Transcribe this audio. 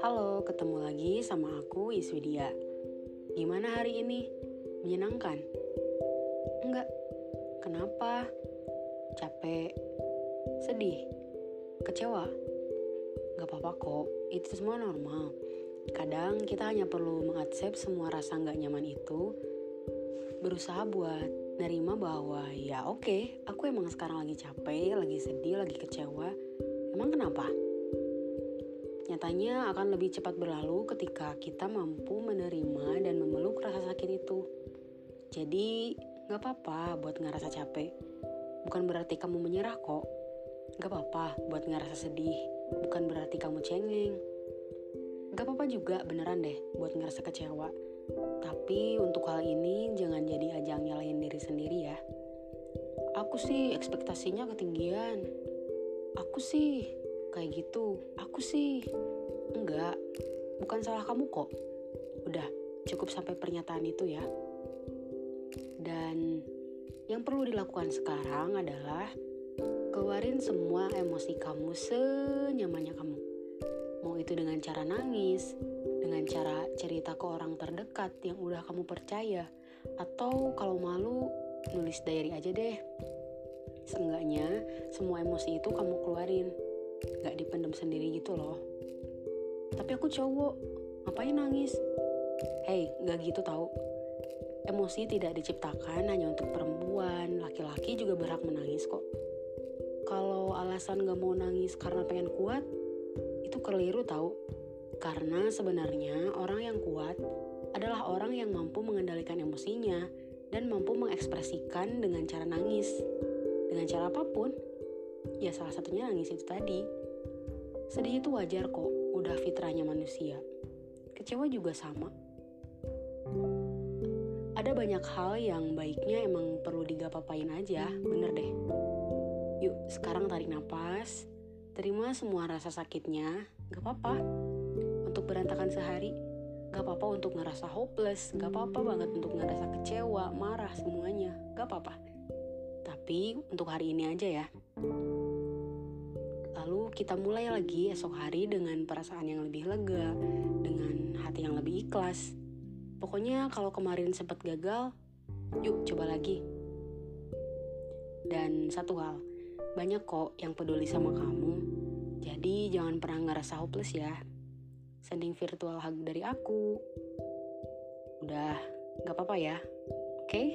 Halo, ketemu lagi sama aku Iswidia. Gimana hari ini? Menyenangkan? Enggak. Kenapa? Capek? Sedih? Kecewa? Gak apa-apa kok, itu semua normal. Kadang kita hanya perlu mengaksep semua rasa gak nyaman itu, berusaha buat nerima bahwa ya oke, aku emang sekarang lagi capek, lagi sedih, lagi kecewa. Emang kenapa? Nyatanya akan lebih cepat berlalu ketika kita mampu menerima dan memeluk rasa sakit itu. Jadi, gak apa-apa buat ngerasa capek. Bukan berarti kamu menyerah kok. Gak apa-apa buat ngerasa sedih. Bukan berarti kamu cengeng. Gak apa-apa juga beneran deh buat ngerasa kecewa. Tapi untuk hal ini jangan jadi ajang Aku sih ekspektasinya ketinggian. Aku sih kayak gitu. Aku sih enggak. Bukan salah kamu kok. Udah, cukup sampai pernyataan itu ya. Dan yang perlu dilakukan sekarang adalah keluarin semua emosi kamu senyamannya kamu Mau itu dengan cara nangis, dengan cara cerita ke orang terdekat yang udah kamu percaya, atau kalau malu, nulis diary aja deh. Seenggaknya, semua emosi itu kamu keluarin. Gak dipendam sendiri gitu loh. Tapi aku cowok, ngapain nangis? Hei, gak gitu tau. Emosi tidak diciptakan hanya untuk perempuan, laki-laki juga berhak menangis kok. Kalau alasan gak mau nangis karena pengen kuat, itu keliru tahu. Karena sebenarnya orang yang kuat adalah orang yang mampu mengendalikan emosinya dan mampu mengekspresikan dengan cara nangis. Dengan cara apa pun, ya salah satunya nangis itu tadi. Sedih itu wajar kok, udah fitrahnya manusia. Kecewa juga sama. Ada banyak hal yang baiknya emang perlu digapapain aja, bener deh. Yuk, sekarang tarik nafas, Terima semua rasa sakitnya, gak apa-apa. Untuk berantakan sehari, gak apa-apa untuk ngerasa hopeless, gak apa-apa banget untuk ngerasa kecewa, marah, semuanya. Gak apa-apa. Tapi untuk hari ini aja ya. Lalu kita mulai lagi esok hari dengan perasaan yang lebih lega, dengan hati yang lebih ikhlas. Pokoknya kalau kemarin sempat gagal, yuk coba lagi. Dan satu hal, banyak kok yang peduli sama kamu. Jadi jangan pernah ngerasa hopeless ya. Sending virtual hug dari aku. Udah, gak apa-apa ya. Oke? Okay?